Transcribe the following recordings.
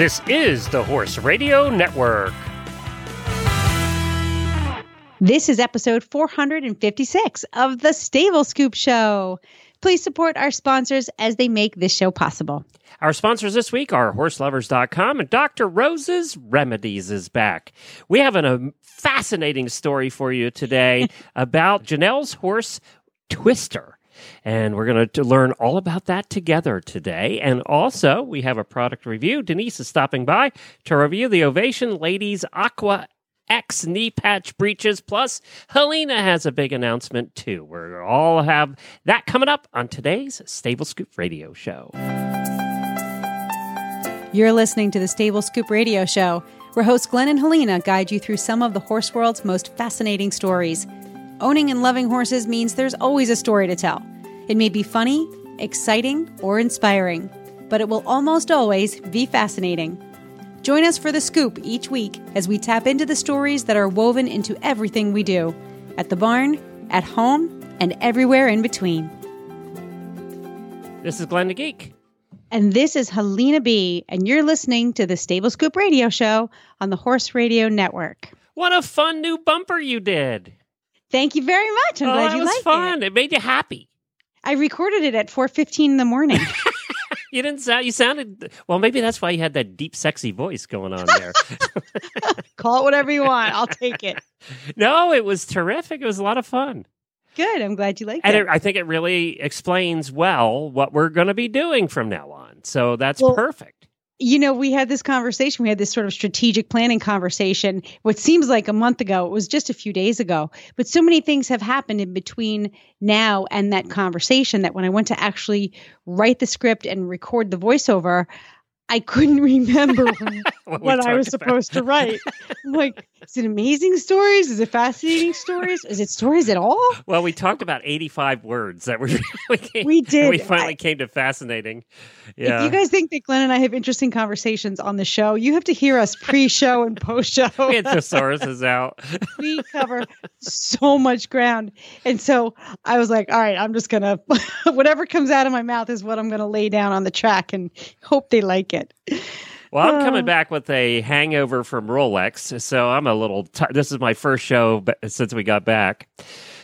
This is the Horse Radio Network. This is episode 456 of the Stable Scoop Show. Please support our sponsors as they make this show possible. Our sponsors this week are horselovers.com and Dr. Rose's Remedies is back. We have an, a fascinating story for you today about Janelle's horse Twister. And we're going to learn all about that together today. And also, we have a product review. Denise is stopping by to review the Ovation Ladies Aqua X knee patch breeches. Plus, Helena has a big announcement too. We're all have that coming up on today's Stable Scoop Radio Show. You're listening to the Stable Scoop Radio Show, where hosts Glenn and Helena guide you through some of the horse world's most fascinating stories. Owning and loving horses means there's always a story to tell. It may be funny, exciting, or inspiring, but it will almost always be fascinating. Join us for the scoop each week as we tap into the stories that are woven into everything we do at the barn, at home, and everywhere in between. This is Glenn the Geek. And this is Helena B., and you're listening to the Stable Scoop Radio Show on the Horse Radio Network. What a fun new bumper you did! Thank you very much. I'm oh, glad you was liked fun. it. It made you happy. I recorded it at 4:15 in the morning. You didn't sound. You sounded. Well, maybe that's why you had that deep, sexy voice going on there. Call it whatever you want. I'll take it. no, it was terrific. It was a lot of fun. Good. I'm glad you liked And it. it, I think it really explains well what we're going to be doing from now on. So that's Well, perfect. You know, we had this conversation. We had this sort of strategic planning conversation. What seems like a month ago, it was just a few days ago. But so many things have happened in between now and that conversation that when I went to actually write the script and record the voiceover, I couldn't remember What what I was about. supposed to write. I'm like, is it amazing stories? Is it fascinating stories? Is it stories at all? Well, we talked about 85 words that were we, came, We did. We finally I- came to fascinating. If you guys think that Glenn and I have interesting conversations on the show, you have to hear us pre-show and post-show. we had thesauruses out. we cover so much ground. And so I was like, all right, I'm just going to, whatever comes out of my mouth is what I'm going to lay down on the track and hope they like it. Well, I'm coming Oh. back with a hangover from Rolex, so I'm a little. T- this is my first show since we got back,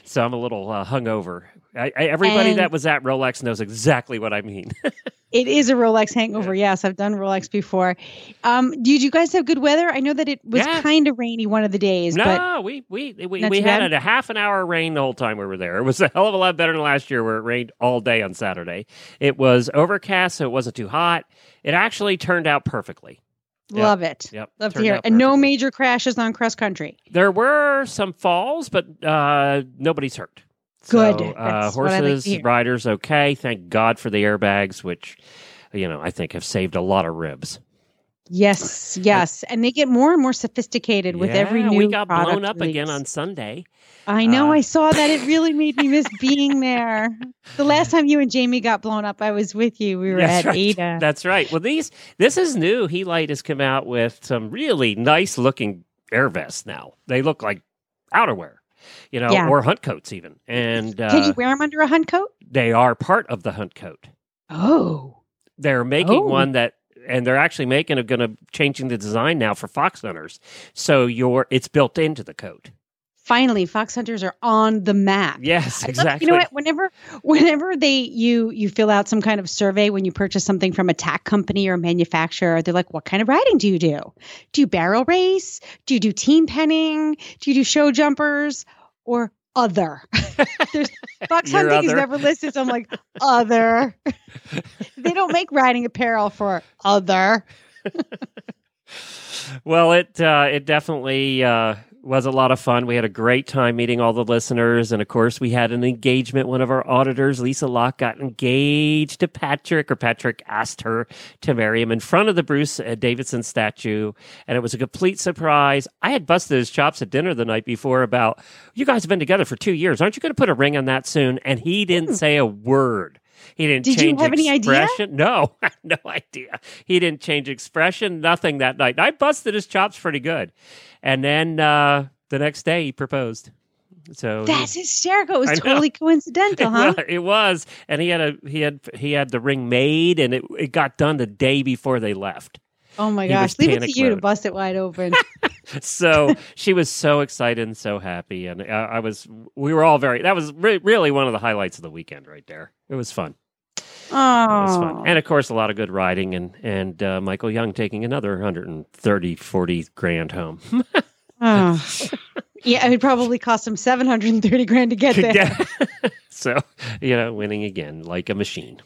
so I'm a little uh, hungover. I, I, everybody And- that was at Rolex knows exactly what I mean. It is a Rolex hangover. Yes, I've done Rolex before. Um, did you guys have good weather? I know that it was Yeah. kind of rainy one of the days, but no, we we we, we had a half an hour rain the whole time we were there. It was a hell of a lot better than last year where it rained all day on Saturday. It was overcast, so it wasn't too hot. It actually turned out perfectly. Yep. love it. Yep, Love to hear it. And no major crashes on cross country. There were some falls, but uh, nobody's hurt. Good. So, uh, I like horses, riders, okay. Thank God for the airbags, which you know I think have saved a lot of ribs. Yes, yes. And they get more and more sophisticated with every new we got blown up again on Sunday. I know. Uh, I saw that. It really made me miss being there. The last time you and Jamie got blown up, I was with you. We were at right. Ada. That's right. Well, these this is new. Helite has come out with some really nice looking air vests now. They look like outerwear, you know, Yeah. or hunt coats even, and uh, Can you wear them under a hunt coat? they are part of the hunt coat. Oh, They're making Oh. one that, and they're actually making a going to changing the design now for fox hunters. So your it's built into the coat. finally, fox hunters are on the map. Yes, exactly. You know what? Whenever, whenever they you you fill out some kind of survey when you purchase something from a tack company or a manufacturer, they're like, "What kind of riding do you do? Do you barrel race? Do you do team penning? Do you do show jumpers or other?" There's fox Your hunting is never listed, so I'm like, "Other." they don't make riding apparel for other. Well, it uh, it definitely uh, was a lot of fun. We had a great time meeting all the listeners, and of course, we had an engagement. One of our auditors, Lisa Locke, got engaged to Patrick, or Patrick asked her to marry him in front of the Bruce uh, Davidson statue, and it was a complete surprise. I had busted his chops at dinner the night before about you guys have been together for two years. Aren't you going to put a ring on that soon? And he didn't say a word. He didn't. Did you change have any idea? No, no idea. He didn't change expression, nothing that night. I busted his chops pretty good. And then uh, the next day he proposed. So he- That's hysterical. It was totally coincidental, it, huh? was, it was, and he had a he had he had the ring made, and it it got done the day before they left. Oh my He gosh! Leave it to you to bust it wide open. so she was so excited and so happy, and I, I was. We were all very. That was re- really one of the highlights of the weekend, right there. It was fun. It was Oh, fun, and of course, a lot of good riding, and and uh, Michael Jung taking another 130, 40 grand home. oh. yeah, it would probably cost him seven hundred and thirty grand to get there. Yeah. so you know, winning again like a machine.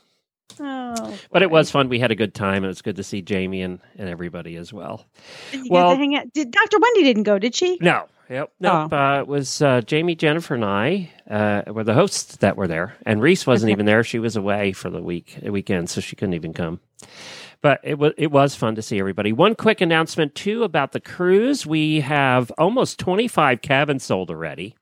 Oh, But it was fun. We had a good time. And it was good to see Jamie and, and everybody as well. You got well- to hang out. Did Dr. Wendy didn't go? Did she? No, yep, nope. Uh, it was uh, Jamie, Jennifer, and I uh, were the hosts that were there, and Reese wasn't even there. She was away for the week weekend, so she couldn't even come. But it was it was fun to see everybody. One quick announcement too about the cruise: we have almost twenty five cabins sold already,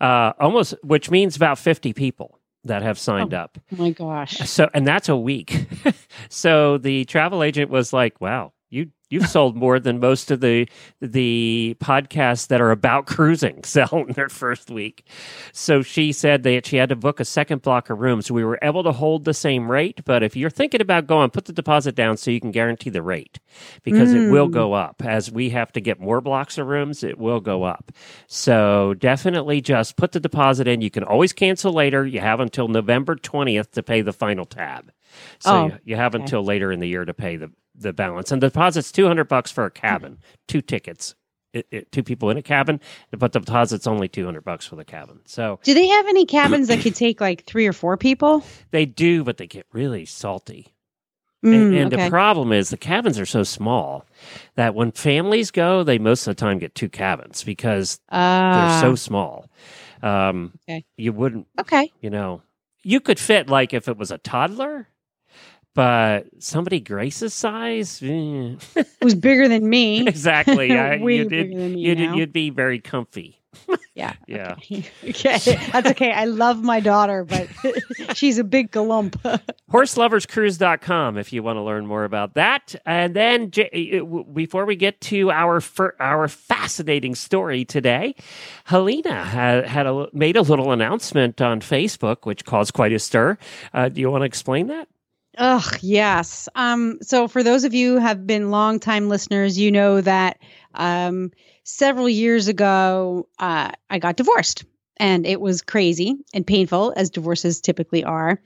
uh, almost, which means about fifty people that have signed oh up. Oh my gosh! So, and that's a week. so the travel agent was like, "Wow, you you've sold more than most of the the podcasts that are about cruising sell in their first week." So she said that she had to book a second block of rooms. We were able to hold the same rate, but if you're thinking about going, put the deposit down so you can guarantee the rate because it will Mm. go up as we have to get more blocks of rooms. It will go up. So definitely just put the deposit in. You can always cancel later. You have until November 20th to pay the final tab. So Oh, you, you have okay. until later in the year to pay the, the balance. And the deposit's 200 bucks for a cabin, two tickets. It, it, two people in a cabin, but the deposit's only 200 bucks for the cabin. So Do they have any cabins that could take like three or four people? they do, but they get really salty. Mm, and and okay. the problem is the cabins are so small that when families go, they most of the time get two cabins because they're Ah, so small. Um, Okay. You wouldn't, okay. you know, you could fit like if it was a toddler, but somebody Grace's size, eh. Was bigger than me. exactly. I, Way you'd, bigger than me you'd, you'd be very comfy. Yeah. Yeah. Okay. That's okay. I love my daughter, but she's a big galump. horseloverscruise.com if you want to learn more about that. And then J- uh, before we get to our fir- our fascinating story today, Helena had, had a, made a little announcement on Facebook which caused quite a stir. Uh, do you want to explain that? Ugh, yes. Um, so for those of you who have been longtime listeners, you know that um, several years ago uh, I got divorced, and it was crazy and painful, as divorces typically are.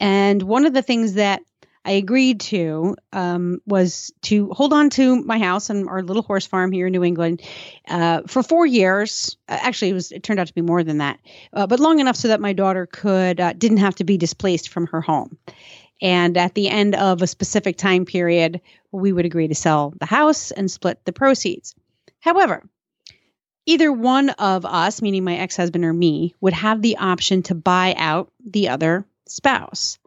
And one of the things that I agreed to um, was to hold on to my house and our little horse farm here in New England uh, for four years. Uh, Actually, it was it turned out to be more than that, uh, but long enough so that my daughter could uh, didn't have to be displaced from her home. And at the end of a specific time period, we would agree to sell the house and split the proceeds. However, either one of us, meaning my ex husband or me, would have the option to buy out the other spouse.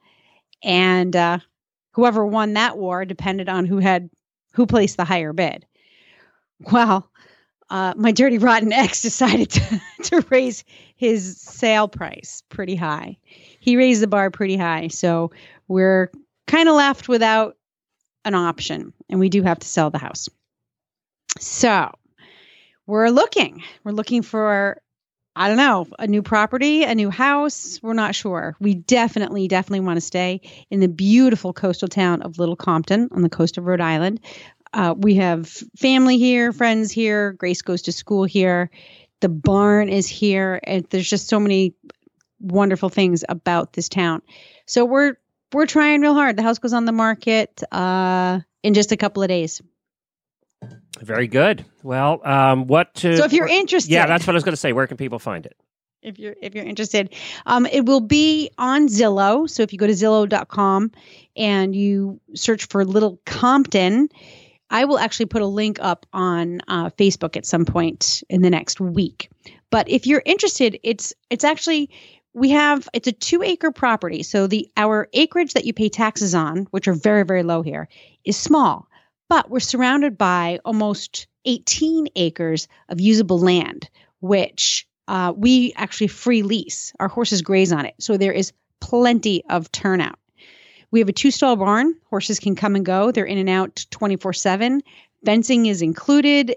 And uh, whoever won that war depended on who had who placed the higher bid. Well, uh, my dirty rotten ex decided to, to raise his sale price pretty high. He raised the bar pretty high, so we're kind of left without an option, and we do have to sell the house. So we're looking. We're looking for, I don't know, a new property, a new house. We're not sure. We definitely, definitely want to stay in the beautiful coastal town of Little Compton on the coast of Rhode Island. Uh, we have family here, friends here. Grace goes to school here. The barn is here. And there's just so many wonderful things about this town. So we're we're trying real hard. The house goes on the market uh, in just a couple of days. Very good. Well, um, what to. So if you're interested, yeah, that's what I was going to say. Where can people find it? if you're if you're interested um, it will be on zillow so if you go to zillow.com and you search for little compton i will actually put a link up on uh, facebook at some point in the next week but if you're interested it's it's actually we have it's a two acre property so the our acreage that you pay taxes on which are very very low here is small but we're surrounded by almost 18 acres of usable land which uh, we actually free lease. Our horses graze on it. So there is plenty of turnout. We have a two stall barn. Horses can come and go. They're in and out 24 7. Fencing is included.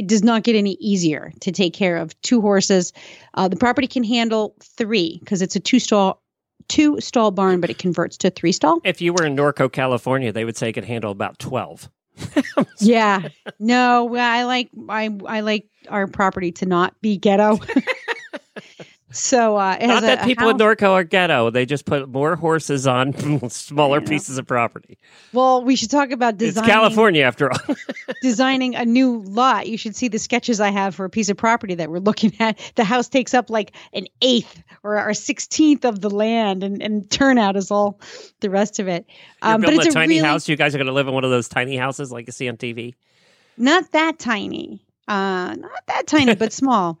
It does not get any easier to take care of two horses. Uh, the property can handle three because it's a two stall two stall barn, but it converts to three stall. If you were in Norco, California, they would say it could handle about 12. yeah. No, I like I I like our property to not be ghetto. So uh, it not that a, a people in Norco are ghetto. They just put more horses on smaller Yeah. pieces of property. Well, we should talk about It's designing California after all. designing a new lot. You should see the sketches I have for a piece of property that we're looking at. The house takes up like an eighth or a sixteenth of the land, and, and turnout is all the rest of it. Um, but building it's a a tiny really house. You guys are going to live in one of those tiny houses like you see on TV. not that tiny, uh, not that tiny, but small.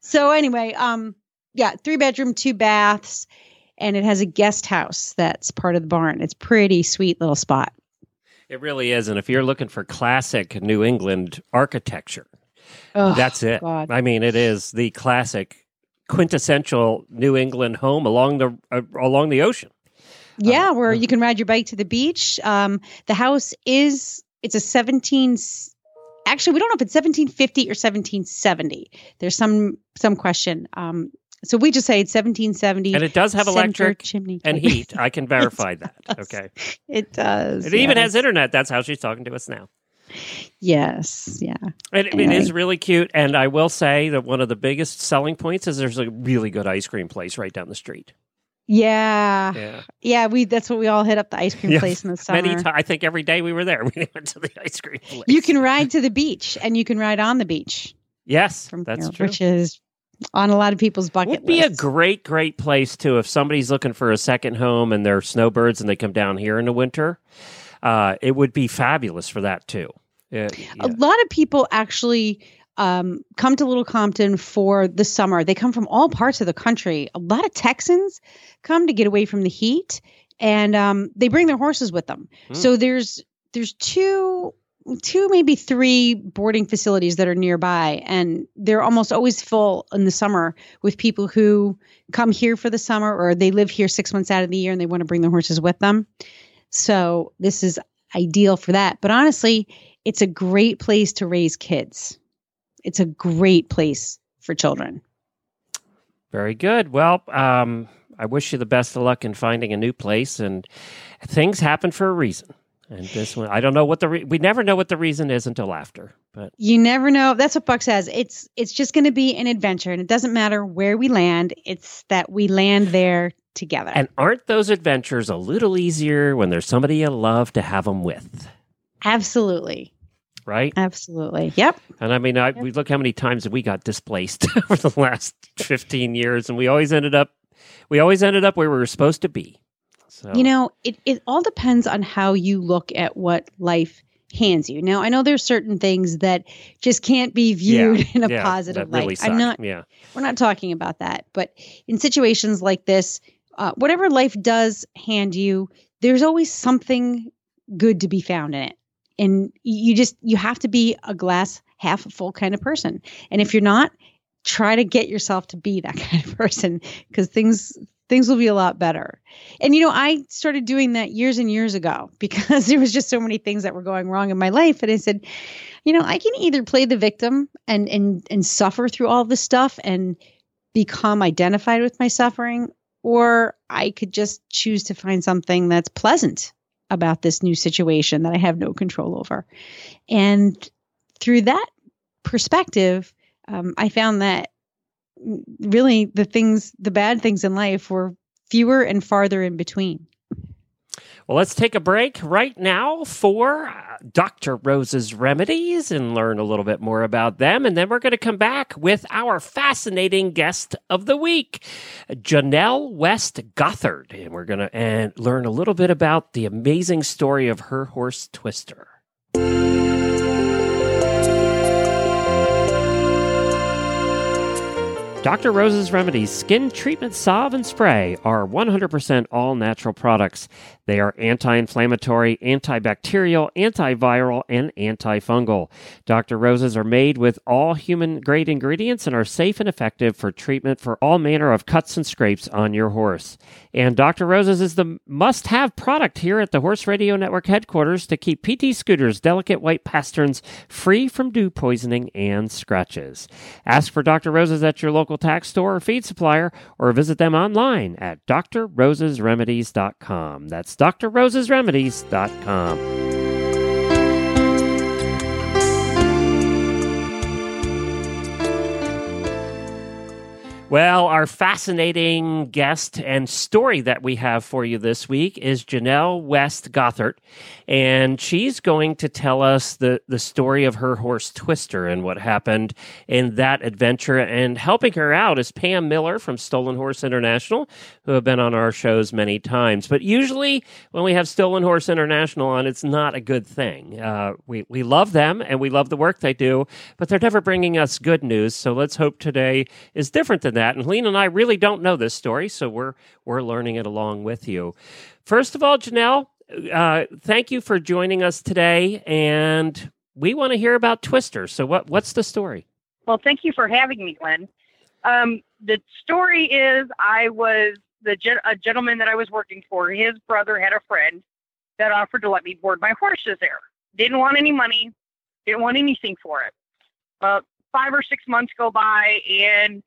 So anyway, um, yeah, three bedroom, two baths, and it has a guest house that's part of the barn. It's pretty sweet little spot. It really is. And if you're looking for classic New England architecture, Oh, that's it. God. I mean, it is the classic, quintessential New England home along the uh, along the ocean. Yeah, where you can ride your bike to the beach. Um, the house is it's a 17 actually we don't know if it's 1750 or 1770. There's some some question. Um, so we just say it's 1770. And it does have electric chimney and type. heat. I can verify that. Okay. It does. It even has internet. That's how she's talking to us now. Yes, yeah. And it- it Anyway. is really cute. And I will say that one of the biggest selling points is there's a really good ice cream place right down the street. Yeah. Yeah. Yeah, we that's what we all hit up the ice cream place in the summer. Many times, I think every day we were there, we went to the ice cream place. You can ride to the beach and you can ride on the beach yes, from that's here, true. which is on a lot of people's bucket It would be a great, great place too if somebody's looking for a second home and they're snowbirds and they come down here in the winter. Uh, it would be fabulous for that too. Yeah, a lot of people actually um, come to Little Compton for the summer. They come from all parts of the country. A lot of Texans come to get away from the heat, and um, they bring their horses with them. Hmm. So there's there's two two maybe three boarding facilities that are nearby and they're almost always full in the summer with people who come here for the summer or they live here 6 months out of the year and they want to bring their horses with them. So this is ideal for that. But honestly, it's a great place to raise kids. It's a great place for children. Very good. Well, um, I wish you the best of luck in finding a new place, and things happen for a reason. And this one, I don't know what the re- we never know what the reason is until after. But You never know. That's what Buck says. It's it's just going to be an adventure and it doesn't matter where we land. It's that we land there together. and aren't those adventures a little easier when there's somebody you love to have them with, Absolutely. right? Absolutely. Yep. And I mean, I, we look how many times we got displaced over the last 15 years, and we always ended up, we always ended up where we were supposed to be. So, You know, it, it all depends on how you look at what life hands you. Now, I know there's certain things that just can't be viewed in a yeah, positive that really light. I'm not Yeah, we're not talking about that, but in situations like this, uh, whatever life does hand you, there's always something good to be found in it. And you just you have to be a glass half full kind of person. And if you're not, try to get yourself to be that kind of person because things things will be a lot better. And you know, I started doing that years and years ago because there was just so many things that were going wrong in my life and I said, you know, I can either play the victim and and and suffer through all this stuff and become identified with my suffering or I could just choose to find something that's pleasant about this new situation that I have no control over. And through that perspective, um, I found that really the things, the bad things in life were fewer and farther in between. Well, let's take a break right now for uh, Dr. Rose's remedies and learn a little bit more about them. And then we're going to come back with our fascinating guest of the week, Janelle West Gothard. And we're going to and learn a little bit about the amazing story of her horse Twister. Dr. Rose's Remedies Skin Treatment Salve and Spray are 100% all natural products. They are anti inflammatory, antibacterial, antiviral, and antifungal. Dr. Rose's are made with all human grade ingredients and are safe and effective for treatment for all manner of cuts and scrapes on your horse. And Dr. Rose's is the must have product here at the Horse Radio Network headquarters to keep PT Scooter's delicate white pasterns free from dew poisoning and scratches. Ask for Dr. Rose's at your local tack store or feed supplier or visit them online at drrosesremedies.com. That's drrosesremedies.com. Well, our fascinating guest and story that we have for you this week is Janelle West Gothert. And she's going to tell us the, the story of her horse Twister and what happened in that adventure. And helping her out is Pam Miller from Stolen Horse International, who have been on our shows many times. But usually when we have Stolen Horse International on, it's not a good thing. Uh, we, we love them and we love the work they do, but they're never bringing us good news. So let's hope today is different than that that. And Helena and I really don't know this story, so we're we're learning it along with you. First of all, Janelle, uh, thank you for joining us today, and we want to hear about Twister. So, what what's the story? Well, thank you for having me, Glenn. Um, the story is I was the a gentleman that I was working for. His brother had a friend that offered to let me board my horses there. Didn't want any money. Didn't want anything for it. Uh, five or six months go by, and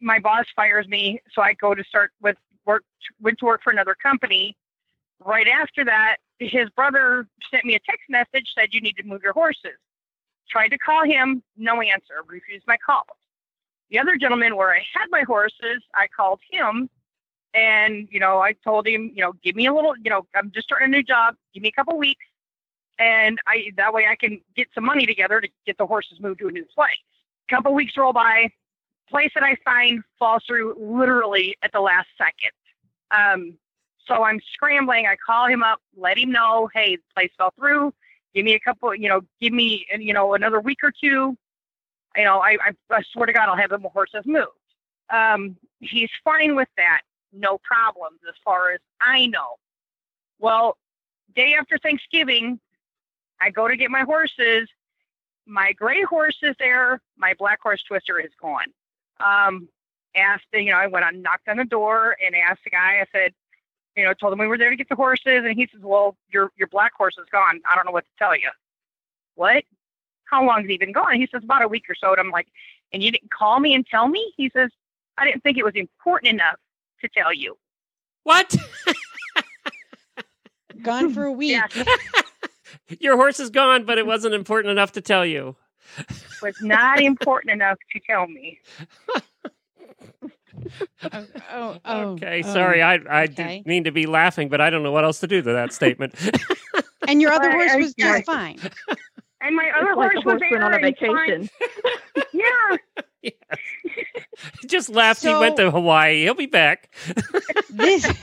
my boss fires me, so I go to start with work went to work for another company. Right after that, his brother sent me a text message said you need to move your horses. Tried to call him, no answer, refused my call. The other gentleman where I had my horses, I called him and you know, I told him, you know, give me a little, you know, I'm just starting a new job, give me a couple weeks and I that way I can get some money together to get the horses moved to a new place. A couple weeks roll by, place that I find falls through literally at the last second. Um, so I'm scrambling. I call him up, let him know, hey, the place fell through. Give me a couple, you know, give me, you know, another week or two. You know, I, I, I swear to God, I'll have the horses moved. Um, he's fine with that. No problems as far as I know. Well, day after Thanksgiving, I go to get my horses. My gray horse is there. My black horse twister is gone um, asked, you know, I went on, knocked on the door and asked the guy, I said, you know, told him we were there to get the horses. And he says, well, your, your black horse is gone. I don't know what to tell you. What? How long has he been gone? He says, about a week or so. And I'm like, and you didn't call me and tell me? He says, I didn't think it was important enough to tell you. What? gone for a week. Yeah. Your horse is gone, but it wasn't important enough to tell you was not important enough to tell me. oh, oh, oh, okay. Oh, Sorry, I I okay. mean to be laughing, but I don't know what else to do to that statement. and your other horse was just fine. And my other horse, like horse went on a vacation. yeah. Yeah. Just laughed. So, he went to Hawaii. He'll be back. this.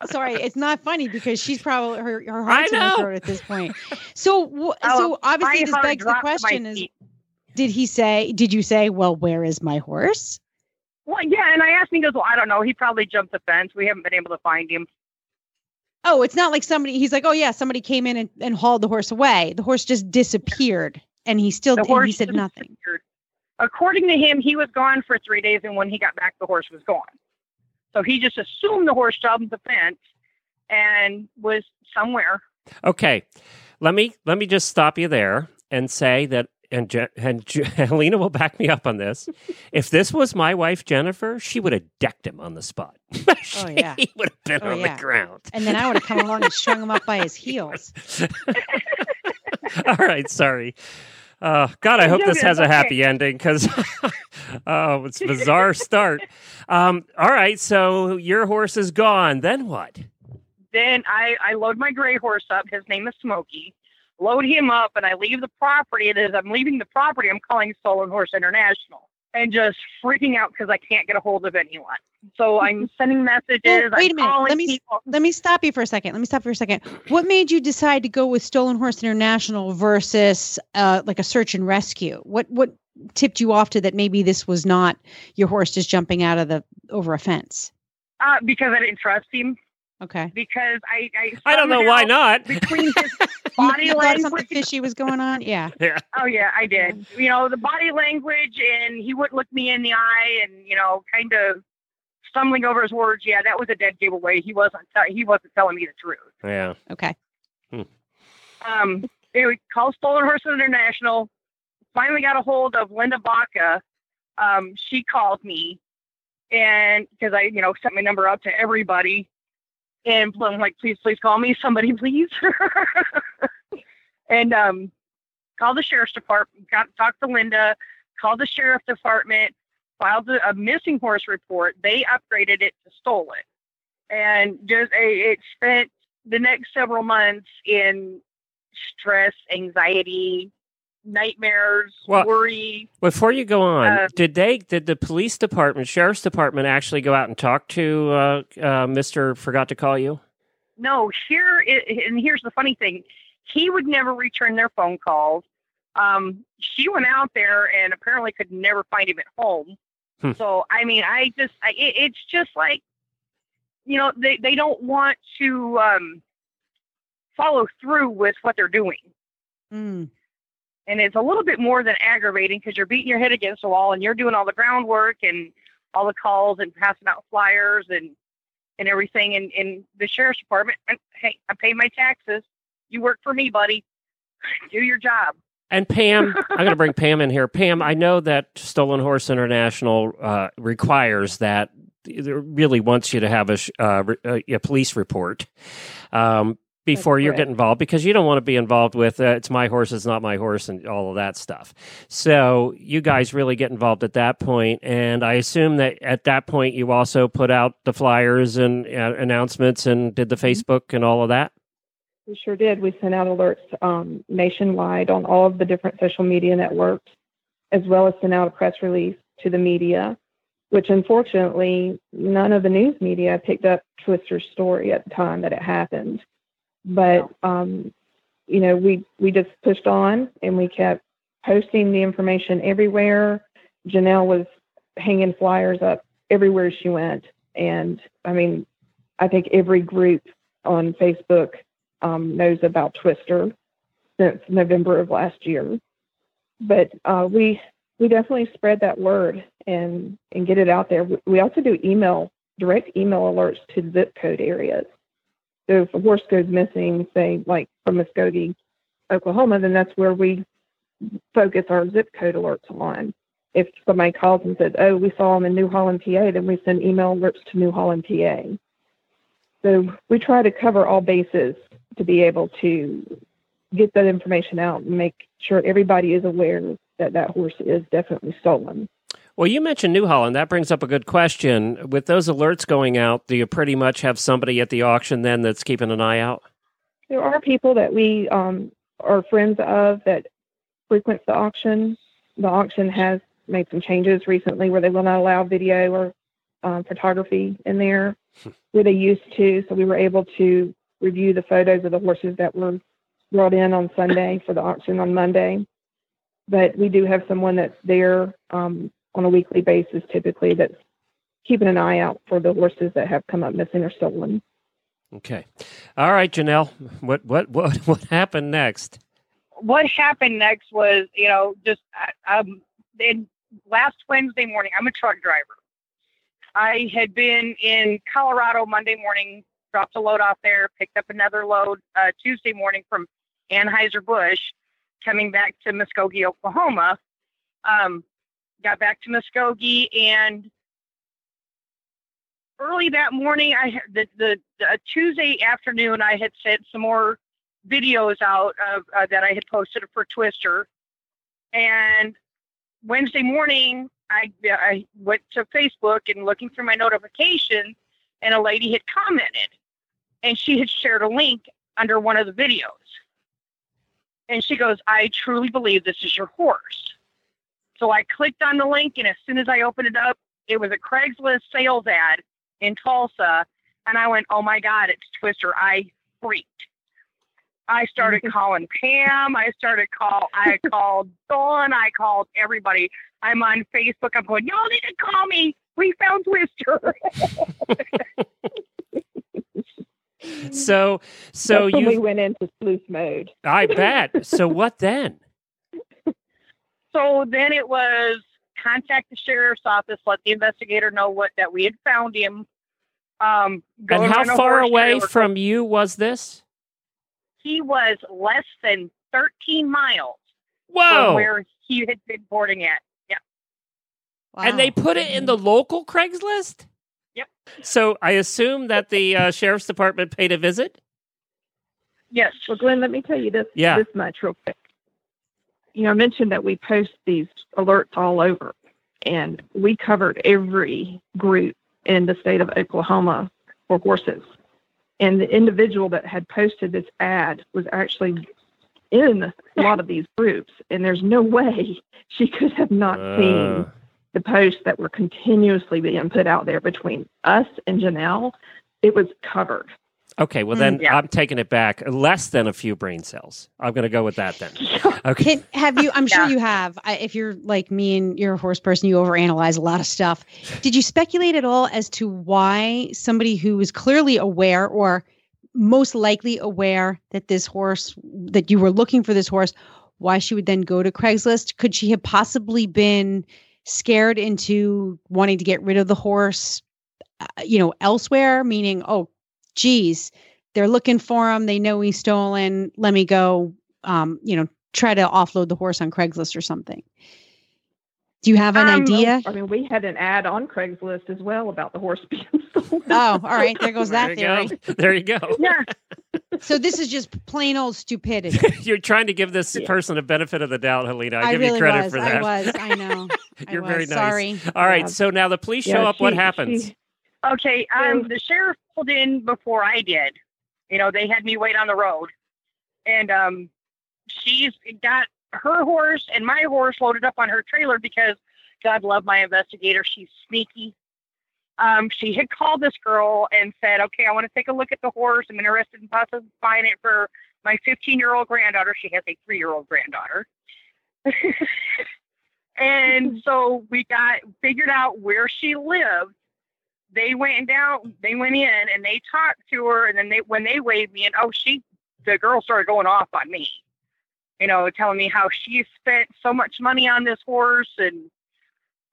sorry, it's not funny because she's probably her her heart's in her throat at this point. So, oh, so obviously, this begs the question: Is did he say? Did you say, "Well, where is my horse"? Well, yeah, and I asked him. He goes, "Well, I don't know. He probably jumped the fence. We haven't been able to find him." Oh, it's not like somebody. He's like, "Oh yeah, somebody came in and, and hauled the horse away. The horse just disappeared." And he still the and he said nothing. According to him, he was gone for three days, and when he got back, the horse was gone. So he just assumed the horse jumped the fence and was somewhere. Okay, let me let me just stop you there and say that, and Je- and Je- Helena will back me up on this. if this was my wife Jennifer, she would have decked him on the spot. oh yeah, he would have been oh, on yeah. the ground, and then I would have come along and strung him up by his heels. All right, sorry. Uh, God, I hope this has a happy ending because oh, it's a bizarre start. Um, all right, so your horse is gone. Then what? Then I, I load my gray horse up. His name is Smokey. Load him up, and I leave the property. And as I'm leaving the property, I'm calling Stolen Horse International and just freaking out because I can't get a hold of anyone. So I'm sending messages. Well, wait a minute. Let me people. let me stop you for a second. Let me stop for a second. What made you decide to go with Stolen Horse International versus uh, like a search and rescue? What what tipped you off to that maybe this was not your horse just jumping out of the over a fence? Uh, because I didn't trust him. Okay. Because I I, I don't know why not. Between his body you, language, something fishy was going on. Yeah. Yeah. Oh yeah, I did. You know the body language, and he wouldn't look me in the eye, and you know, kind of stumbling over his words. Yeah, that was a dead giveaway. He wasn't. he wasn't telling me the truth. Yeah. Okay. Hmm. Um. Anyway, called Stolen Horse International. Finally got a hold of Linda Baca. Um, she called me, and because I, you know, sent my number out to everybody, and I'm like, please, please call me, somebody, please. and um, called the sheriff's department, got talked to Linda, called the sheriff's department. filed a, a missing horse report. They upgraded it to stolen, and just it spent the next several months in stress, anxiety, nightmares, Well- worry. Before you go on, Uh, did they did the police department, sheriff's department actually go out and talk to uh, uh, Mister Forgot to call you? No, here i and here's the funny thing: he would never return their phone calls. Um, she went out there and apparently could never find him at home. Hmm. So I mean, I just I, it, it's just like you know they they don't want to um, follow through with what they're doing. Mm. And it's a little bit more than aggravating because you're beating your head against the wall and you're doing all the groundwork and all the calls and passing out flyers and and everything and in the sheriff's department. And, hey i pay my taxes. You work for me buddy. Do your job. And Pam, I'm going to bring Pam in here. Pam, I know that Stolen Horse International uh, requires that it really wants you to have a, uh, a police report. Um, before you get involved because you don't want to be involved with uh, it's my horse, it's not my horse, and all of that stuff. So you guys really get involved at that point, and I assume that at that point you also put out the flyers and uh, announcements and did the Facebook and all of that. We sure did. We sent out alerts um, nationwide on all of the different social media networks, as well as sent out a press release to the media, which unfortunately none of the news media picked up Twister's story at the time that it happened. But um, you know, we we just pushed on and we kept posting the information everywhere. Janelle was hanging flyers up everywhere she went, and I mean, I think every group on Facebook um, knows about Twister since November of last year. But uh, we we definitely spread that word and and get it out there. We- We also do email direct email alerts to zip code areas. If a horse goes missing, say like from Muskogee, Oklahoma, then that's where we focus our zip code alerts on. If somebody calls and says, "Oh, we saw him in New Holland, PA," then we send email alerts to New Holland, PA. So we try to cover all bases to be able to get that information out and make sure everybody is aware that that horse is definitely stolen. Well, you mentioned New Holland. That brings up a good question. With those alerts going out, do you pretty much have somebody at the auction then that's keeping an eye out? There are people that we um, are friends of that frequents the auction. The auction has made some changes recently where they will not allow video or um, photography in there where they used to. So we were able to review the photos of the horses that were brought in on Sunday for the auction on Monday. But we do have someone that's there um, on a weekly basis typically that's keeping an eye out for the horses that have come up missing or stolen. Okay. All right, Janelle. What what what what happened next? what happened next was, you know, just um, then last Wednesday morning, I'm a truck driver. I had been in Colorado Monday morning, dropped a load off there, picked up another load uh, Tuesday morning from Anheuser-Busch, coming back to Muskogee, Oklahoma. Um, got back to Muskogee and early that morning, I the, the, the Tuesday afternoon, I had sent some more videos out of, uh, that I had posted for Twister. And Wednesday morning, I, I went to Facebook and looking through my notifications, and a lady had commented, and she had shared a link under one of the videos. And she goes, I truly believe this is your horse. So I clicked on the link, and as soon as I opened it up, it was a Craigslist sales ad in Tulsa. And I went, Oh my God, it's Twister. I freaked. I started calling Pam. I started call. I called Dawn. I called everybody. I'm on Facebook. I'm going. Y'all need to call me. We found Twister. So so That's when we went into sleuth mode. I bet. So what then? So then it was contact the sheriff's office. Let the investigator know what that we had found him. Um, go And how far away trailer. from you was this? He was less than 13 miles from Whoa. where he had been boarding at. Yeah. And they put it in the local Craigslist? Yep. So I assume that the uh, sheriff's department paid a visit? Yes. Well, Glenn, let me tell you this Yeah. this much real quick. You know, I mentioned that we post these alerts all over, and we covered every group in the state of Oklahoma for horses. And the individual that had posted this ad was actually in a lot of these groups, and there's no way she could have not Uh, seen the posts that were continuously being put out there between us and Janelle. It was covered. Okay, well then Yeah. I'm taking it back. Less than a few brain cells. I'm going to go with that then. Okay. Can, have you? I'm sure Yeah. you have. I, if you're like me and you're a horse person, you overanalyze a lot of stuff. Did you speculate at all as to why somebody who was clearly aware or most likely aware that this horse that you were looking for this horse, why she would then go to Craigslist? Could she have possibly been scared into wanting to get rid of the horse, uh, you know, elsewhere? Meaning, oh, geez, they're looking for him. They know he's stolen. Let me go. Um, you know, try to offload the horse on Craigslist or something. Do you have an Um, idea? I mean, we had an ad on Craigslist as well about the horse being stolen. Oh, all right. There goes there that you theory. go. There you go. Yeah. So this is just plain old stupidity. You're trying to give this Yeah. person a benefit of the doubt, Helena. I, I give really you credit was. for that. I was. I know. You're was. very nice. Sorry. All right, Yeah. so now the police Yeah, show up. what happens? she- Okay, um, the sheriff pulled in before I did. You know, they had me wait on the road, and um, she's got her horse and my horse loaded up on her trailer because God love my investigator. She's sneaky. Um, she had called this girl and said, "Okay, I want to take a look at the horse. I'm interested in possibly buying it for my 15 year old granddaughter. She has a three year old granddaughter." and so we got figured out where she lived they went down they went in and they talked to her and then they when they waved me in oh she the girl started going off on me you know telling me how she spent so much money on this horse and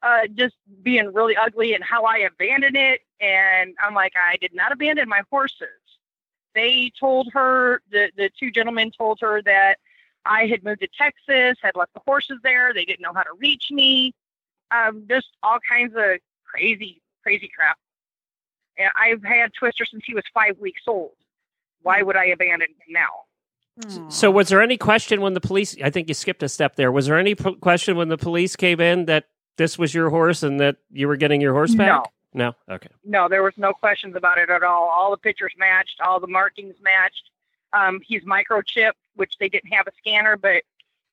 uh, just being really ugly and how i abandoned it. And i'm like i did not abandon my horses. They told her the the two gentlemen told her that i had moved to texas had left the horses there. They didn't know how to reach me. Um, just all kinds of crazy crazy crap I've had Twister since he was five weeks old. Why would I abandon him now? So, was there any question when the police? I think you skipped a step there. Was there any p- question when the police came in that this was your horse and that you were getting your horse back? No. No. Okay. No, there was no questions about it at all. All the pictures matched, all the markings matched. Um, he's microchipped, which they didn't have a scanner, but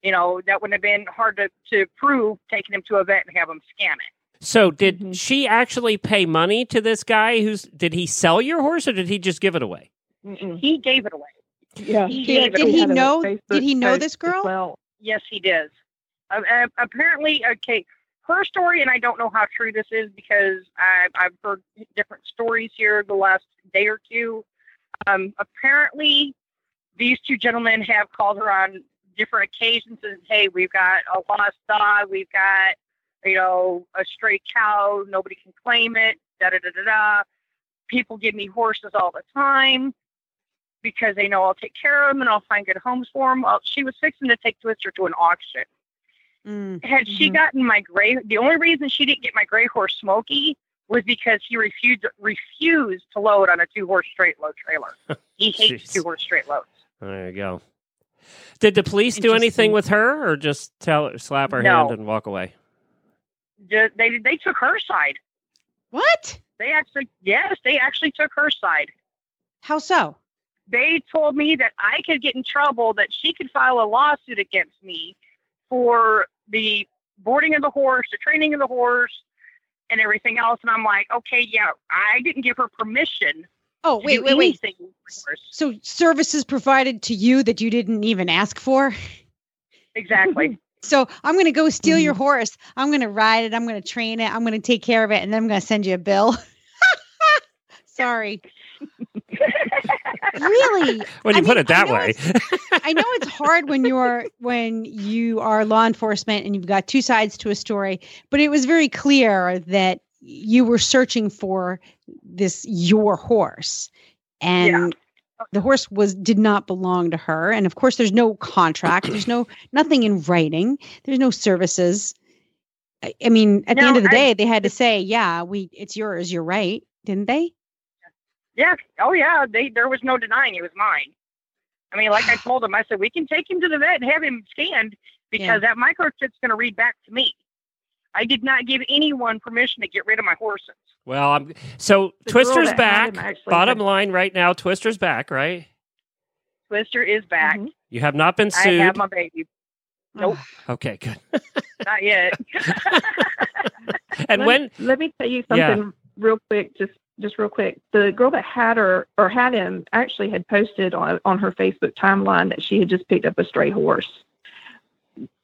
you know that wouldn't have been hard to, to prove. Taking him to a vet and have him scan it. So, did Mhm. she actually pay money to this guy? Who's did he sell your horse or did he just give it away? Mm-mm. He gave it away. Yeah. He did- did he know- did he know this girl? Well, Yes, he does. Uh, uh, apparently, okay, her story, and I don't know how true this is because I, I've heard different stories here the last day or two. Um, apparently, these two gentlemen have called her on different occasions and hey, we've got a lost dog, we've got you know a stray cow, nobody can claim it. Da da da da da. People give me horses all the time because they know I'll take care of them and I'll find good homes for them. Well, she was fixing to take Twister to an auction. Mm. Had she Mhm. gotten my gray, the only reason she didn't get my gray horse Smokey was because he refused refused to load on a two horse straight load trailer. He hates two horse straight loads. There you go. Did the police do anything with her, or just tell slap her No. hand and walk away? They they took her side. What? They actually yes, they actually took her side. How so? They told me that I could get in trouble, that she could file a lawsuit against me for the boarding of the horse, the training of the horse, and everything else. And I'm like, okay, yeah, I didn't give her permission Oh, wait, wait, wait. So services provided to you that you didn't even ask for? Exactly. So I'm going to go steal your mm. horse. I'm going to ride it. I'm going to train it. I'm going to take care of it, and then I'm going to send you a bill. Sorry. really? When I you put mean, it that I way, I know it's hard when you're when you are law enforcement and you've got two sides to a story, but it was very clear that you were searching for this your horse, and the horse was did not belong to her. And of course, there's no contract. There's no nothing in writing. There's no services. I, I mean, at the end of the I- day, they had to say, "Yeah, we it's yours. You're right," didn't they? yeah. Oh yeah. They there was no denying it was mine. I mean, like I told them, I said we can take him to the vet and have him scanned because Yeah. that microchip's going to read back to me. I did not give anyone permission to get rid of my horses. Well, I'm so The Twister's back. Bottom had- line right now, Twister's back, right? Twister is back. Mhm. You have not been sued. I sued. have my baby. Nope. okay, good. Not yet. And let, when let me tell you Yeah. something real quick, just just real quick. The girl that had her or had him actually had posted on on her Facebook timeline that she had just picked up a stray horse.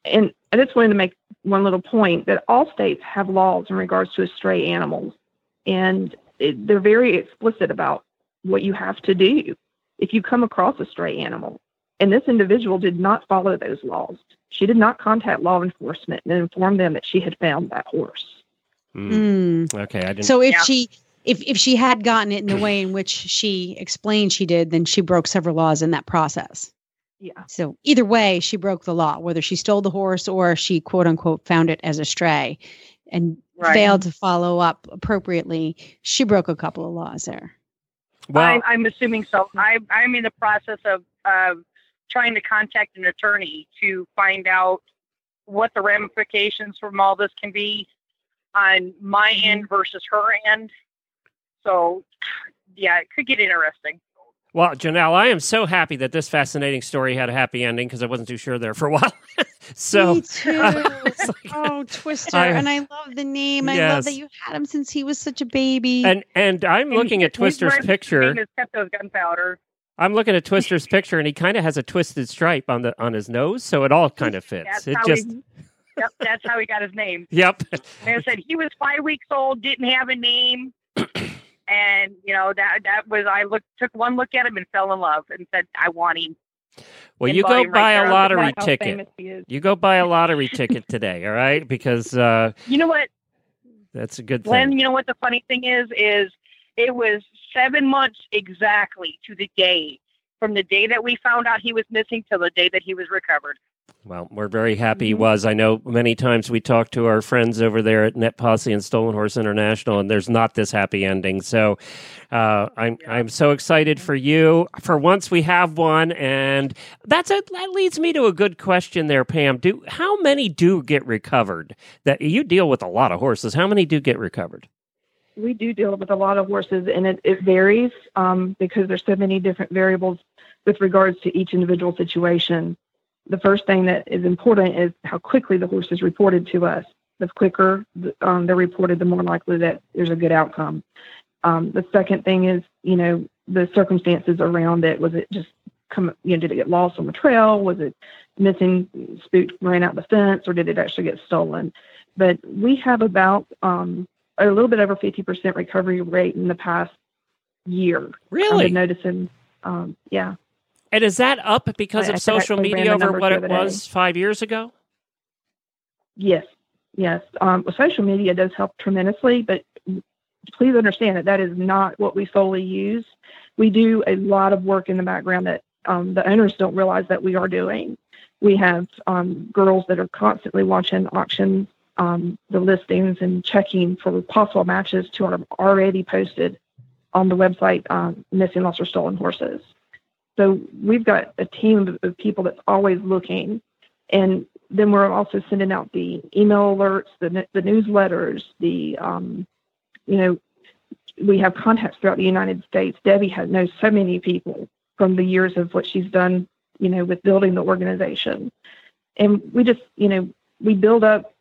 And I just wanted to make one little point that all states have laws in regards to stray animals, and it, they're very explicit about what you have to do if you come across a stray animal. And this individual did not follow those laws. She did not contact law enforcement and inform them that she had found that horse. Mm, Mm. okay, I didn't. So if Yeah. she if if she had gotten it in the way in which she explained she did, then she broke several laws in that process. Yeah. So either way, she broke the law, whether she stole the horse or she quote unquote found it as a stray and Right. failed to follow up appropriately. She broke a couple of laws there. well, I'm, I'm assuming so. I, I'm in the process of uh, trying to contact an attorney to find out what the ramifications from all this can be on my Mm-hmm. end versus her end. So, yeah, it could get interesting. Well, Janelle, I am so happy that this fascinating story had a happy ending because I wasn't too sure there for a while. so Me uh, too. It's like- oh, Twister. I- and I love the name. I love that you had him since he was such a baby. and and I'm And looking at Twister's registered picture. Name is Pepto's Gunpowder. I'm looking at Twister's picture, and he kind of has a twisted stripe on the on his nose, so it all kind of fits. That's It how just, he. Yep, that's how he got his name. yep. And I said he was five weeks old, didn't have a name, and you know that that was I looked took one look at him and fell in love and said I want him. Well, you go volume right buy a lottery ticket. famous he is. You go buy a lottery ticket today, all right? Because uh, You know what, that's a good Glenn? thing. You know what the funny thing is is it was seven months exactly to the day from the day that we found out he was missing till the day that he was recovered. Well, we're very happy he Mm-hmm. Mhm. was. I know many times we talk to our friends over there at Net Posse and Stolen Horse International, and there's not this happy ending. So uh, I'm I'm so excited for you. For once, we have one, and that's a, that leads me to a good question there, Pam. Do how many do get recovered? That you deal with a lot of horses. How many do get recovered? we do deal with a lot of horses and it, it varies um, because there's so many different variables with regards to each individual situation the first thing that is important is how quickly the horse is reported to us the quicker um, they're reported the more likely that there's a good outcome um, the second thing is you know the circumstances around it was it just come you know did it get lost on the trail was it missing spooked ran out the fence or did it actually get stolen but we have about um, a little bit over 50% recovery rate in the past year. I've Really? been noticing, um, yeah. And is that up because I- of I social media over what it was five years ago? Yes, yes. Um, well, social media does help tremendously, but please understand that that is not what we solely use. We do a lot of work in the background that um, the owners don't realize that we are doing. We have um, girls that are constantly watching auctions, um, the listings, and checking for possible matches to our already posted on the website um, missing, lost, or stolen horses. So we've got a team of, people that's always looking, and then we're also sending out the email alerts, the the newsletters, the um, you know, we have contacts throughout the United States. Debbie has knows so many people from the years of what she's done, you know, with building the organization, and we just, you know, we build up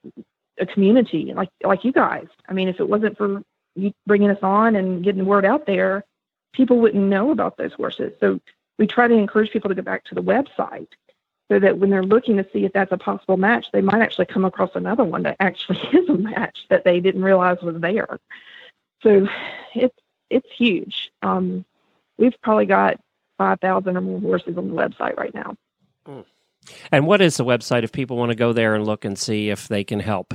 a community like like you guys. I mean, if it wasn't for you bringing us on and getting the word out there, people wouldn't know about those horses. So we try to encourage people to go back to the website so that when they're looking to see if that's a possible match, they might actually come across another one that actually is a match that they didn't realize was there. So it's it's huge. Um, we've probably got five thousand or more horses on the website right now. And what is the website if people want to go there and look and see if they can help?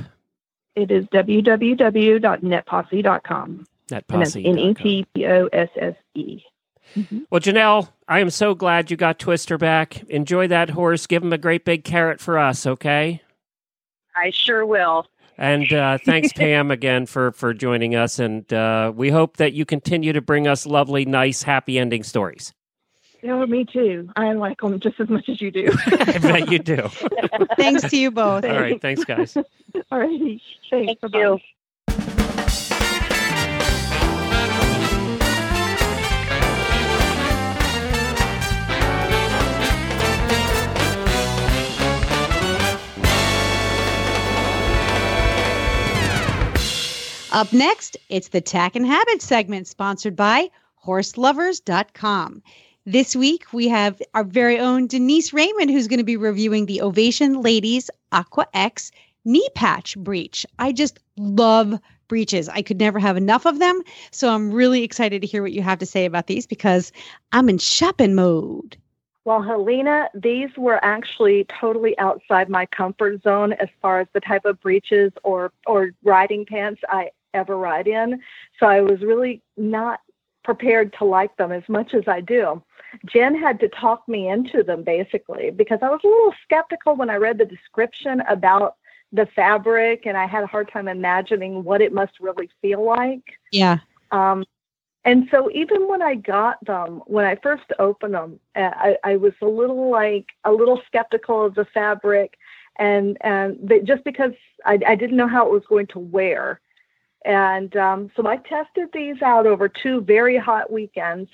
It is www.netposse.com. And that's. N E T P O S S E. Well, Janelle, I am so glad you got Twister back. Enjoy that horse. Give him a great big carrot for us, okay? I sure will. And uh, thanks, Pam, again for for joining us. And uh, we hope that you continue to bring us lovely, nice, happy ending stories. No, me too. I like them just as much as you do. I bet you do. Thanks to you both. All right. Thanks, guys. All righty. Thanks. Thank Bye-bye. you. Up next, it's the Tack and Habit segment sponsored by horselovers.com. This week, we have our very own Denise Raymond, who's going to be reviewing the Ovation Ladies Aqua X knee patch breech. I just love breeches. I could never have enough of them. So I'm really excited to hear what you have to say about these because I'm in shopping mode. Well, Helena, these were actually totally outside my comfort zone as far as the type of breeches or or riding pants I ever ride in. So I was really not prepared to like them as much as I do. Jen had to talk me into them basically because I was a little skeptical when I read the description about the fabric and I had a hard time imagining what it must really feel like. Yeah. Um, and so even when I got them, when I first opened them, uh, I, I was a little like a little skeptical of the fabric, and and just because I, I didn't know how it was going to wear, and um, so I tested these out over two very hot weekends.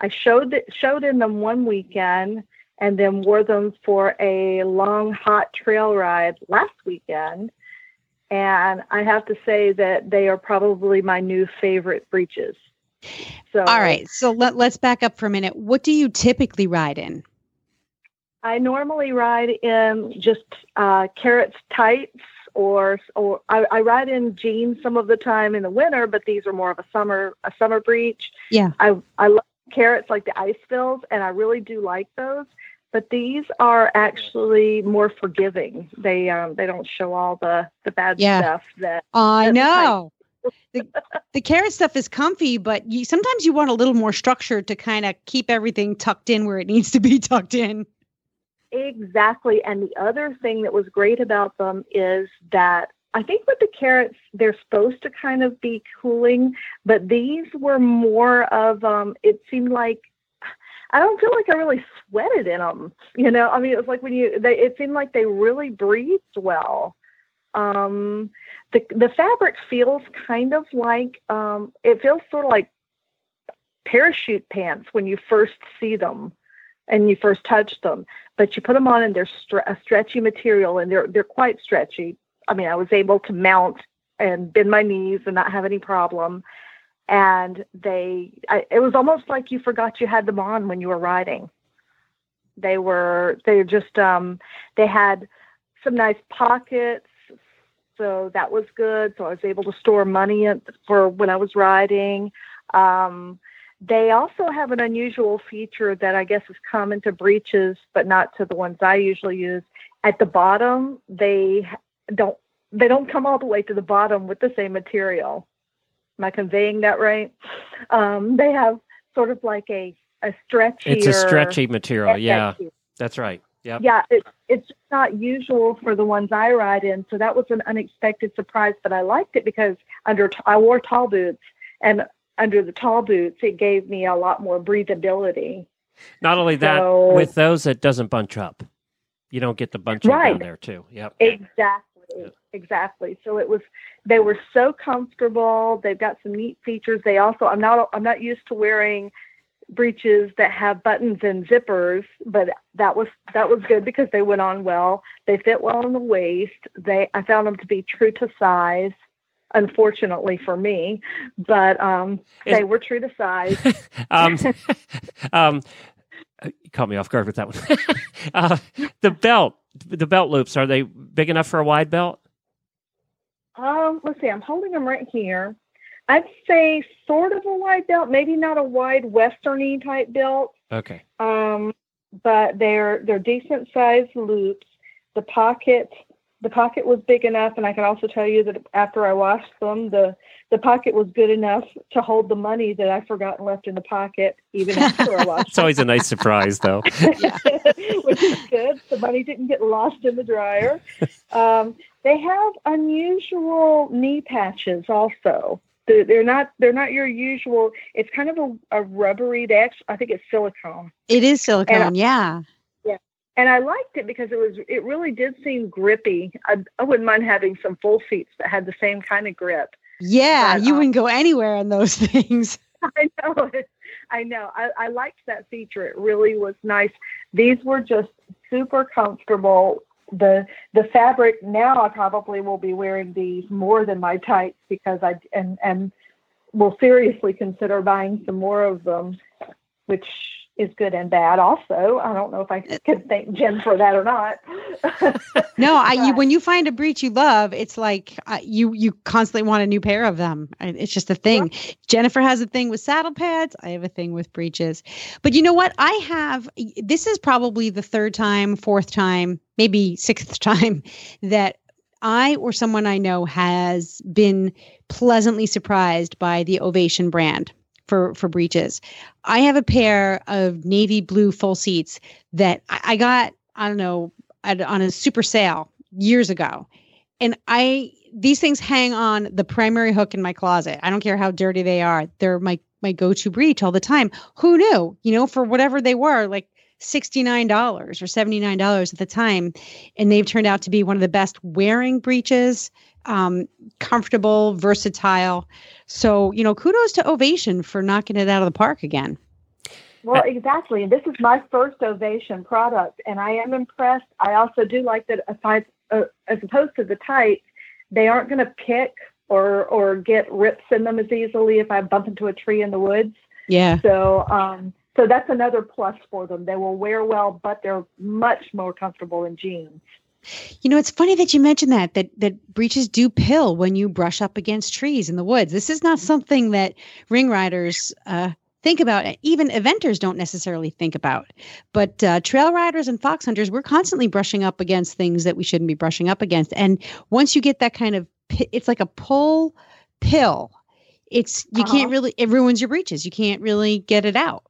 I showed showed in them one weekend, and then wore them for a long hot trail ride last weekend. And I have to say that they are probably my new favorite breeches. So All right. So let, let's back up for a minute. What do you typically ride in? I normally ride in just uh, Kerrits tights, or or I, I ride in jeans some of the time in the winter, but these are more of a summer a summer breech. Yeah. I I love Kerrits like the Ice Fils, and I really do like those. But these are actually more forgiving. They um they don't show all the the bad Yeah. stuff that I know. the, the carrot stuff is comfy, but you sometimes you want a little more structure to kind of keep everything tucked in where it needs to be tucked in. Exactly. And the other thing that was great about them is that I think with the Kerrits, they're supposed to kind of be cooling, but these were more of, um, it seemed like, I don't feel like I really sweated in them. You know, I mean, it was like when you, they, it seemed like they really breathed well. Um, the, the fabric feels kind of like, um, it feels sort of like parachute pants when you first see them and you first touch them but you put them on and they're stre- a stretchy material and they're they're quite stretchy. I mean, I was able to mount and bend my knees and not have any problem. And they, I, it was almost like you forgot you had them on when you were riding. They were, they just, um, they had some nice pockets, so that was good. So I was able to store money for when I was riding. Um, they also have an unusual feature that I guess is common to breeches, but not to the ones I usually use. At the bottom, they don't they don't come all the way to the bottom with the same material. Am I conveying that right? Um, they have sort of like a a stretchy. It's a stretchy material. Yeah, that's right. Yep. Yeah, it, it's not usual for the ones I ride in, so that was an unexpected surprise. But I liked it because under I wore tall boots, and under the tall boots, it gave me a lot more breathability. Not only that, So- with those, it doesn't bunch up. You don't get the bunching down there too. Yep. Exactly, exactly. So it was. They were so comfortable. They've got some neat features. They also. I'm not. I'm not used to wearing breeches that have buttons and zippers, but that was that was good because they went on well. They fit well in the waist. They. I found them to be true to size. Unfortunately for me, but um, they were true to size. um, um, you caught me off guard with that one. uh, the belt, the belt loops, are they big enough for a wide belt? Um, let's see. I'm holding them right here. I'd say sort of a wide belt, maybe not a wide westerny type belt, Okay. um, but they're they're decent sized loops. The pocket the pocket was big enough, and I can also tell you that after I washed them, the the pocket was good enough to hold the money that I forgot and left in the pocket, even after I washed It's always a nice surprise, though. Which is good. The money didn't get lost in the dryer. Um, they have unusual knee patches also. They're not they're not your usual. It's kind of a, a rubbery. They actually, I think it's silicone. It is silicone, yeah. And I liked it because it was it really did seem grippy. I, I wouldn't mind having some full seats that had the same kind of grip. Yeah, But, you um, wouldn't go anywhere in those things. I know it. I know. I, I liked that feature. It really was nice. These were just super comfortable. The the fabric now I probably will be wearing these more than my tights because I and and will seriously consider buying some more of them, which is good and bad also. I don't know if I can thank Jen for that or not. No, I you when you find a breech you love, it's like uh, you you constantly want a new pair of them. It's just a thing. Jennifer has a thing with saddle pads. I have a thing with breeches. But you know what? I have this is probably the third time, fourth time, maybe sixth time that I or someone I know has been pleasantly surprised by the Ovation brand for for breeches. I have a pair of navy blue full seats that I, got. I don't know on a super sale years ago, and I these things hang on the primary hook in my closet. I don't care how dirty they are; they're my my go to breech all the time. Who knew? You know, for whatever they were, like sixty nine dollars or seventy nine dollars at the time, and they've turned out to be one of the best wearing breeches. Um, comfortable, versatile. So, you know, kudos to Ovation for knocking it out of the park again. Well, exactly. And this is my first Ovation product, and I am impressed. I also do like that aside, uh, as opposed to the tights, they aren't going to pick or or get rips in them as easily if I bump into a tree in the woods. Yeah. So, um, so that's another plus for them. They will wear well, but they're much more comfortable in jeans. You know, it's funny that you mentioned that that that breeches do pill when you brush up against trees in the woods. This is not something that ring riders uh, think about. Even eventers don't necessarily think about. But uh, trail riders and fox hunters, we're constantly brushing up against things that we shouldn't be brushing up against. And once you get that kind of, it's like a pull pill. It's you Uh-huh. can't really. It ruins your breeches. You can't really get it out.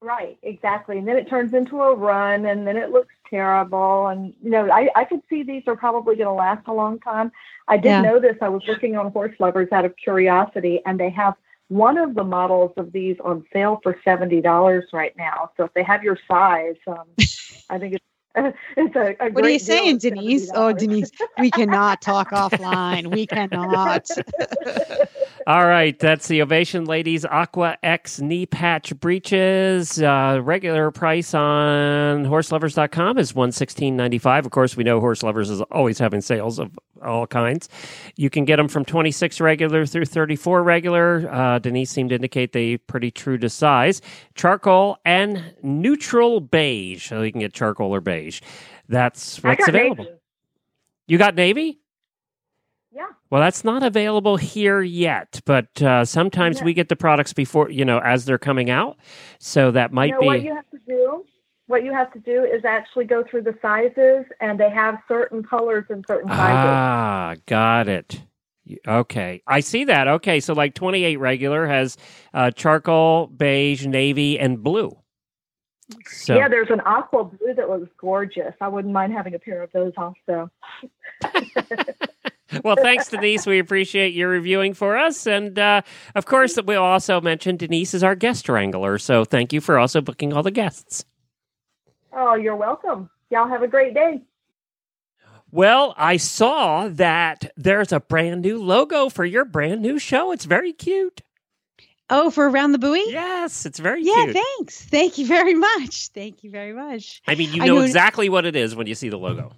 Right, exactly. And then it turns into a run and then it looks terrible. And, you know, I, I could see these are probably going to last a long time. I did Yeah. know this. I was looking on Horse Lovers out of curiosity, and they have one of the models of these on sale for $70 right now. So if they have your size, um, I think it's, it's a, a What are you saying, Denise? Oh, $70. Denise, we cannot talk offline. We cannot. All right, that's the Ovation Ladies Aqua X knee patch breeches. Uh, regular price on horselovers.com is one sixteen ninety five. Of course, we know Horse Lovers is always having sales of all kinds. You can get them from 26 regular through 34 regular. Uh, Denise seemed to indicate they pretty true to size. Charcoal and neutral beige. So you can get charcoal or beige. That's what's available. navy. You got navy? Yeah. Well, that's not available here yet, but uh, sometimes Yeah. we get the products before, you know, as they're coming out. So that might you know, be. what you have to do what you have to do is actually go through the sizes and they have certain colors and certain sizes ah, got it. Okay, I see that. Okay, so like 28 regular has uh, charcoal, beige, navy, and blue. So yeah there's an aqua blue that looks gorgeous i wouldn't mind having a pair of those also well, thanks, Denise. We appreciate your reviewing for us. And uh, of course, we'll also mention Denise is our guest wrangler. So thank you for also booking all the guests. oh you're welcome y'all have a great day Well, I saw that there's a brand new logo for your brand new show. It's very cute. Oh, for around the buoy? Yes, it's very Yeah, cute. thanks. Thank you very much. Thank you very much. I mean, you know know- exactly what it is when you see the logo.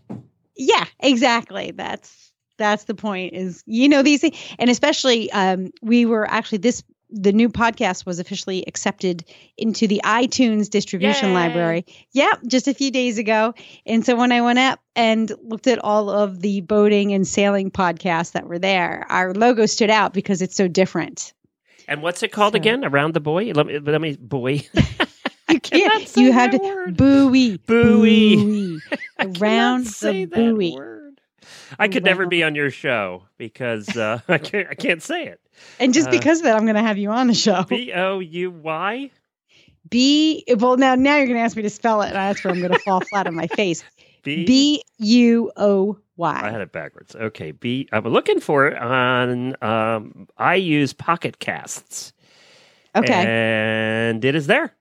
Yeah, exactly. That's that's the point. Is you know these things, and especially um, we were actually this the new podcast was officially accepted into the iTunes distribution Yay. library. Yep, just a few days ago. And so when I went up and looked at all of the boating and sailing podcasts that were there, our logo stood out because it's so different. And what's it called So- again? Around the buoy? Let me, let me buoy. You can't. say You have that to word. buoy, Buoy. buoy. Around the buoy. I could never be on your show because uh, I can't. I can't say it. And just Uh, because of that, I'm going to have you on the show. B o u y. B. Well, now now you're going to ask me to spell it, and that's where I'm going to fall flat on my face. B B U O Y. I had it backwards. Okay, B. I'm looking for it on. Um, I use Pocket Casts. Okay. and it is there.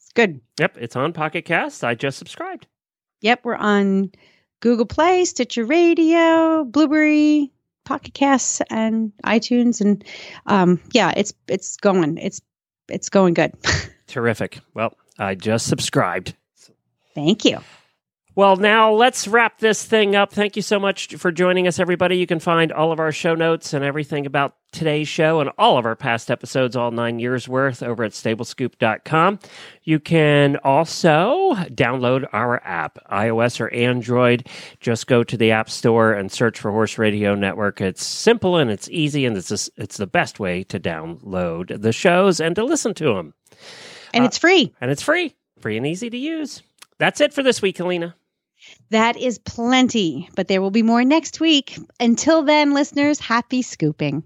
It's good. Yep, it's on Pocket Casts. I just subscribed. Yep, we're on Google Play, Stitcher Radio, Blubrry, Pocket Casts, and iTunes, and um, yeah, it's it's going. It's it's going good. Terrific. Well, I just subscribed. Thank you. Well, now let's wrap this thing up. Thank you so much for joining us, everybody. You can find all of our show notes and everything about today's show and all of our past episodes, all nine years worth, over at stablescoop.com. You can also download our app, iOS or Android. Just go to the App Store and search for Horse Radio Network. It's simple and it's easy, and it's, just, it's the best way to download the shows and to listen to them. And Uh, it's free. And it's free, free and easy to use. That's it for this week, Helena. That is plenty, but there will be more next week. Until then, listeners, happy scooping.